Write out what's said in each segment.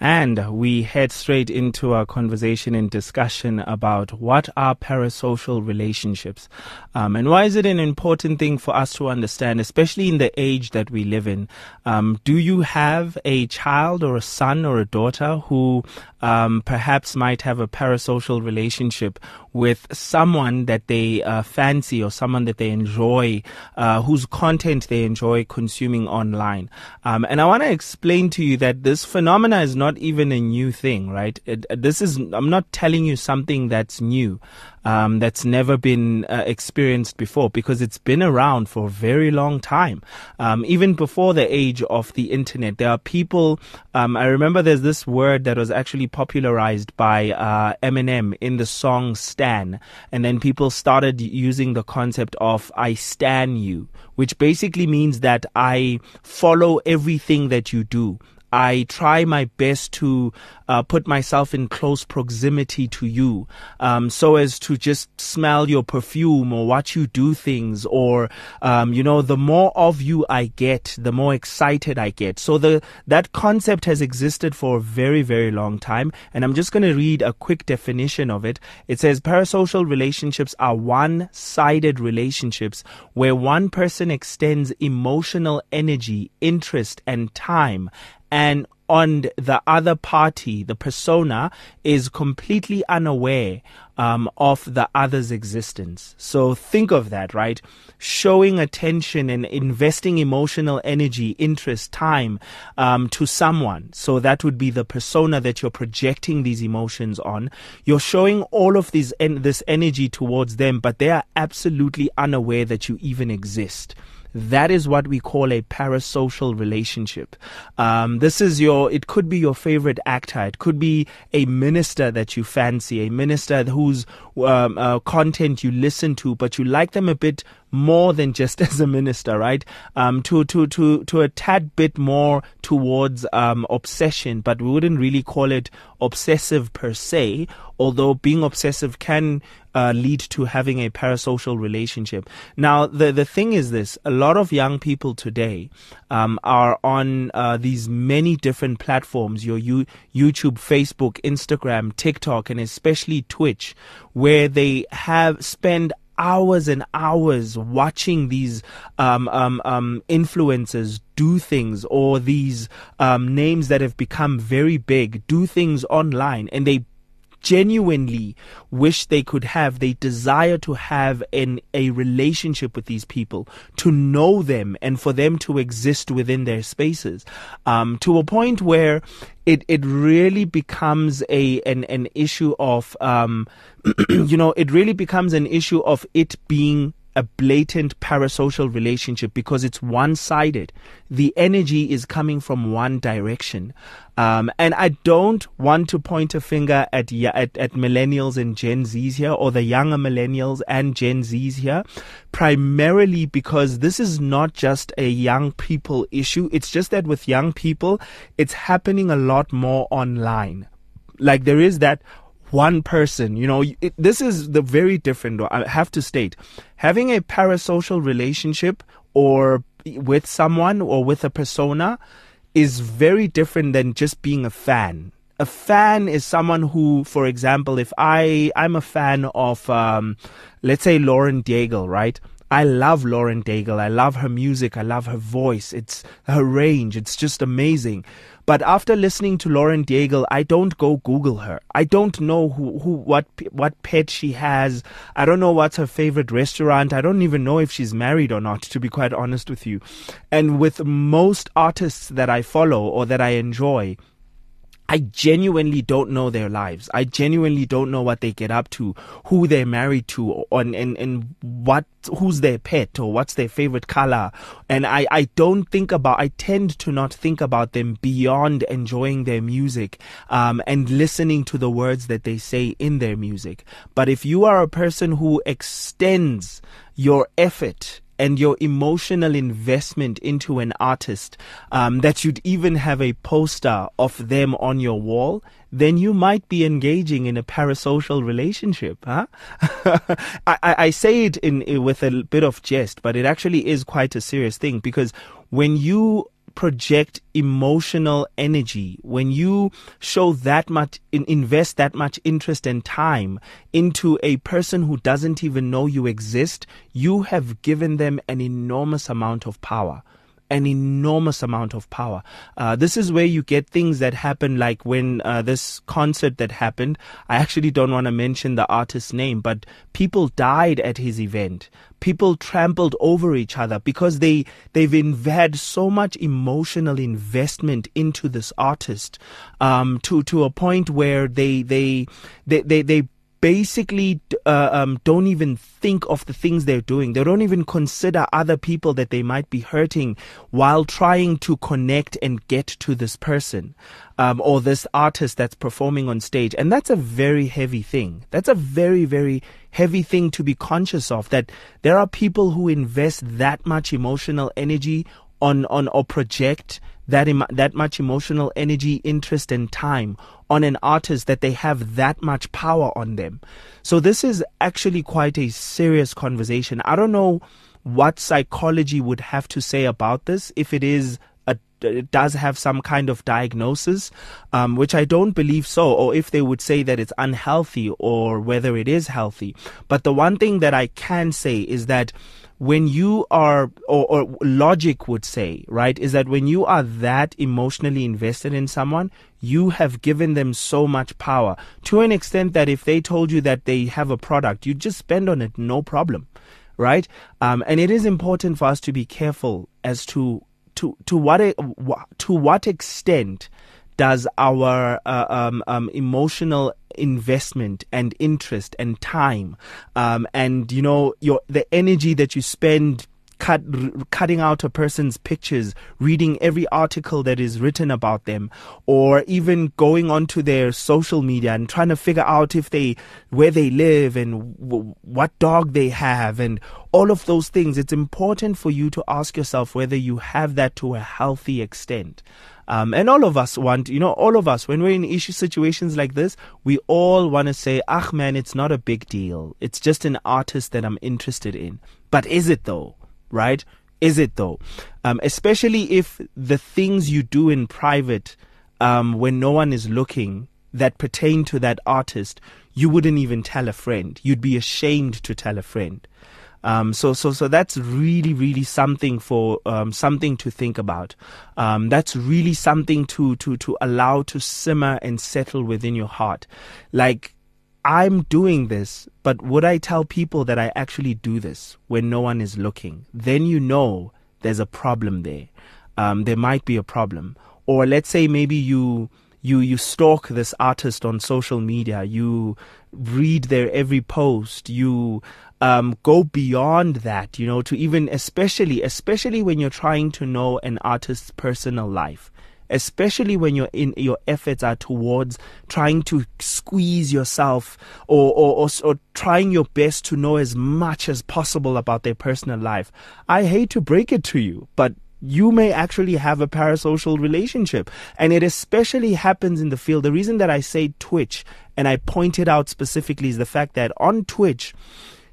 And we head straight into our conversation and discussion about what are parasocial relationships um, and why is it an important thing for us to understand, especially in the age that we live in. Um, do you have a child or a son or a daughter who um, perhaps might have a parasocial relationship with someone that they uh, fancy or someone that they enjoy, uh, whose content they enjoy consuming online? Um, and I want to explain to you that this phenomena is not not even a new thing, right? It, this is, I'm not telling you something that's new um, that's never been uh, experienced before because it's been around for a very long time. Um, even before the age of the internet, there are people. Um, I remember there's this word that was actually popularized by uh, Eminem in the song "Stan," and then people started using the concept of "I stan you," which basically means that I follow everything that you do. I try my best to uh, put myself in close proximity to you, um, so as to just smell your perfume or watch you do things, or um, you know, the more of you I get, the more excited I get. So the that concept has existed for a very very long time, and I'm just going to read a quick definition of it. It says parasocial relationships are one-sided relationships where one person extends emotional energy, interest, and time and on the other party, the persona is completely unaware um, of the other's existence. So think of that, right? Showing attention and investing emotional energy, interest, time um, to someone. So that would be the persona that you're projecting these emotions on. You're showing all of these en- this energy towards them, but they are absolutely unaware that you even exist. That is what we call a parasocial relationship. Um, this is your, it could be your favorite actor. It could be a minister that you fancy, a minister whose um, uh, content you listen to, but you like them a bit more than just as a minister, right? Um, to, to, to, to a tad bit more towards, um, obsession, but we wouldn't really call it obsessive per se, although being obsessive can, uh, lead to having a parasocial relationship. Now, the, the thing is this, a lot of young people today, um, are on, uh, these many different platforms, your U- YouTube, Facebook, Instagram, TikTok, and especially Twitch, where they have spend hours and hours watching these um, um, um, influencers do things or these um, names that have become very big do things online and they genuinely wish they could have, they desire to have in a relationship with these people, to know them and for them to exist within their spaces, um, to a point where it, it really becomes a an, an issue of um, you know it really becomes an issue of it being a blatant parasocial relationship because it's one sided. The energy is coming from one direction. Um, and I don't want to point a finger at, at, at millennials and Gen Zs here or the younger millennials and Gen Zs here, primarily because this is not just a young people issue. It's just that with young people, it's happening a lot more online. Like there is that one person. You know, it, this is the very different. I have to state, having a parasocial relationship or with someone or with a persona is very different than just being a fan. A fan is someone who, for example, if I I'm a fan of, um, let's say Lauren Daigle, right? I love Lauren Daigle. I love her music. I love her voice. It's her range. It's just amazing. But after listening to Lauren Daigle, I don't go Google her. I don't know who, who, what, what pet she has. I don't know what's her favorite restaurant. I don't even know if she's married or not, to be quite honest with you. And with most artists that I follow or that I enjoy, I genuinely don't know their lives. I genuinely don't know what they get up to, who they're married to, and, and, and what, who's their pet or what's their favorite color. And I, I don't think about, I tend to not think about them beyond enjoying their music, um, and listening to the words that they say in their music. But if you are a person who extends your effort and your emotional investment into an artist um, that you'd even have a poster of them on your wall, then you might be engaging in a parasocial relationship. Huh? I, I, say it in with a bit of jest, but it actually is quite a serious thing because when you project emotional energy, when you show that much, invest that much interest and time into a person who doesn't even know you exist, you have given them an enormous amount of power an enormous amount of power. Uh, this is where you get things that happen, like when uh, this concert that happened. I actually don't want to mention the artist's name, but people died at his event. People trampled over each other because they they've had so much emotional investment into this artist, um, to to a point where they they they they, they basically uh, um, don't even think of the things they're doing. They don't even consider other people that they might be hurting while trying to connect and get to this person um, or this artist that's performing on stage. And that's a very heavy thing. That's a very, very heavy thing to be conscious of that there are people who invest that much emotional energy on, on or project that Im- that much emotional energy, interest, and time on an artist that they have that much power on them. So this is actually quite a serious conversation. I don't know what psychology would have to say about this if it is it does have some kind of diagnosis, um, which I don't believe so, or if they would say that it's unhealthy or whether it is healthy. But the one thing that I can say is that when you are, or, or, logic would say, right, is that when you are that emotionally invested in someone, you have given them so much power to an extent that if they told you that they have a product, you just spend on it, no problem, right? Um, and it is important for us to be careful as to to to what to what extent does our uh, um, um, emotional investment and interest and time um, and you know your the energy that you spend cut, cutting out a person's pictures, reading every article that is written about them, or even going onto their social media and trying to figure out if they, where they live and w- what dog they have and all of those things. It's important for you to ask yourself whether you have that to a healthy extent. Um, and all of us want, you know, all of us, when we're in issue situations like this, we all want to say, ah, man, it's not a big deal. It's just an artist that I'm interested in. But is it though? right? Is it though? Um, especially if the things you do in private, um, when no one is looking, that pertain to that artist, you wouldn't even tell a friend. You'd be ashamed to tell a friend. Um, so, so, so that's really, really something for um, something to think about. Um, that's really something to to to allow to simmer and settle within your heart. Like I'm doing this, but would I tell people that I actually do this when no one is looking? Then you know there's a problem there. Um, there might be a problem. Or let's say maybe you you you stalk this artist on social media. You read their every post. You um, go beyond that, you know, to even especially especially when you're trying to know an artist's personal life especially when you're in your efforts are towards trying to squeeze yourself or, or, or, or trying your best to know as much as possible about their personal life. I hate to break it to you, but you may actually have a parasocial relationship. And it especially happens in the field. The reason that I say Twitch and I point it out specifically is the fact that on Twitch,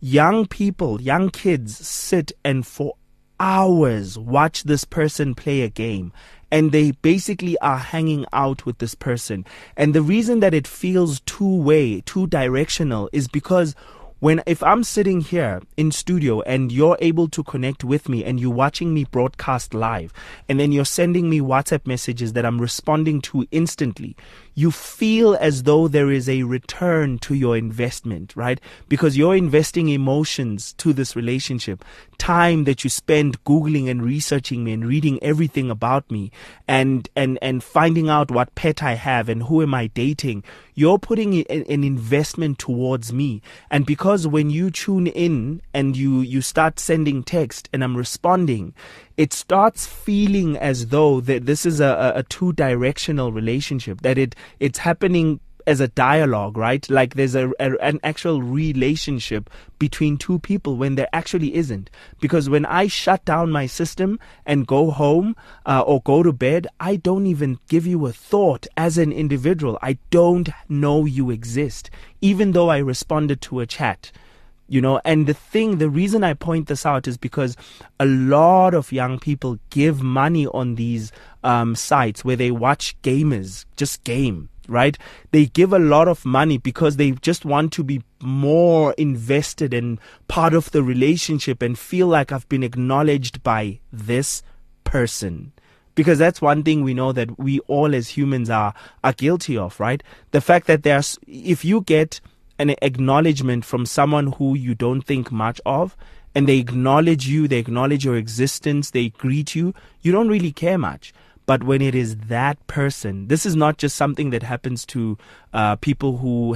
young people, young kids sit and for hours watch this person play a game and they basically are hanging out with this person. And the reason that it feels two way, two directional is because when if I'm sitting here in studio and you're able to connect with me and you're watching me broadcast live and then you're sending me WhatsApp messages that I'm responding to instantly, you feel as though there is a return to your investment, right? Because you're investing emotions to this relationship, time that you spend Googling and researching me and reading everything about me and, and, and finding out what pet I have and who am I dating. You're putting an investment towards me. And because when you tune in and you, you start sending text and I'm responding, it starts feeling as though that this is a, a two directional relationship, that it, it's happening as a dialogue, right? Like there's a, a, an actual relationship between two people when there actually isn't. Because when I shut down my system and go home uh, or go to bed, I don't even give you a thought as an individual. I don't know you exist, even though I responded to a chat you know and the thing the reason i point this out is because a lot of young people give money on these um, sites where they watch gamers just game right? They give a lot of money because they just want to be more invested and part of the relationship and feel like i've been acknowledged by this person. Because that's one thing we know that we all as humans are are guilty of right? The fact that there's if you get an acknowledgement from someone who you don't think much of and they acknowledge you, they acknowledge your existence, they greet you, you don't really care much. But when it is that person, this is not just something that happens to uh, people who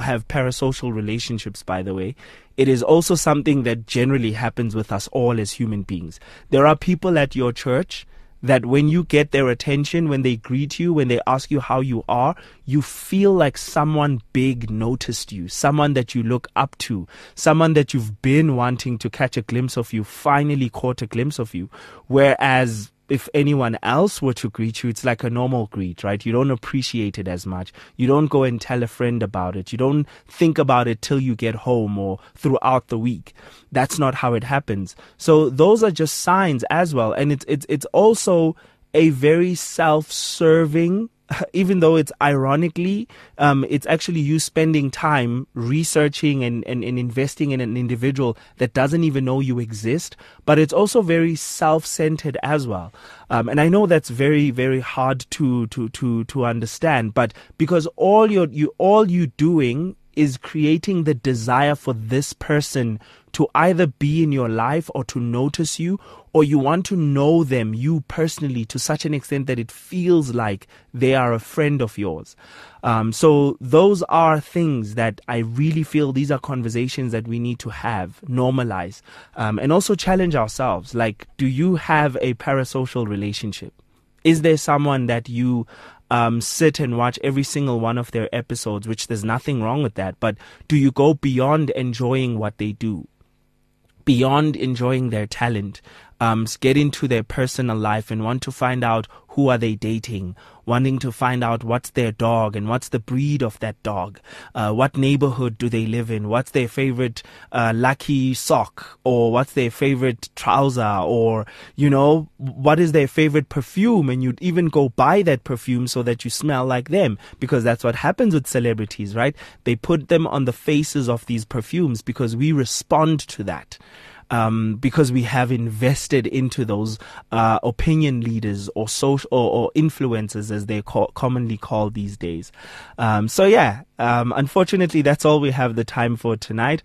have parasocial relationships, by the way. It is also something that generally happens with us all as human beings. There are people at your church that when you get their attention, when they greet you, when they ask you how you are, you feel like someone big noticed you, someone that you look up to, someone that you've been wanting to catch a glimpse of you, finally caught a glimpse of you. Whereas if anyone else were to greet you, it's like a normal greet, right? You don't appreciate it as much. You don't go and tell a friend about it. You don't think about it till you get home or throughout the week. That's not how it happens. So those are just signs as well. And it's, it's, it's also a very self-serving even though it's ironically, um, it's actually you spending time researching and, and, and investing in an individual that doesn't even know you exist, but it's also very self-centered as well. Um, and I know that's very, very hard to, to, to, to understand, but because all you're, you, all you doing is creating the desire for this person to either be in your life or to notice you, or you want to know them, you personally, to such an extent that it feels like they are a friend of yours. Um, so those are things that I really feel these are conversations that we need to have, normalize, um, and also challenge ourselves. Like, do you have a parasocial relationship? Is there someone that you um, sit and watch every single one of their episodes, which there's nothing wrong with that. But do you go beyond enjoying what they do? Beyond enjoying their talent, um, get into their personal life and want to find out who are they dating, wanting to find out what's their dog and what's the breed of that dog, uh, what neighborhood do they live in, what's their favorite uh, lucky sock, or what's their favorite trouser, or you know what is their favorite perfume, and you'd even go buy that perfume so that you smell like them, because that's what happens with celebrities, right? They put them on the faces of these perfumes because we respond to that um, because we have invested into those uh, opinion leaders or social or, or influencers, as they're call, commonly called these days. Um, so yeah, um, unfortunately, that's all we have the time for tonight.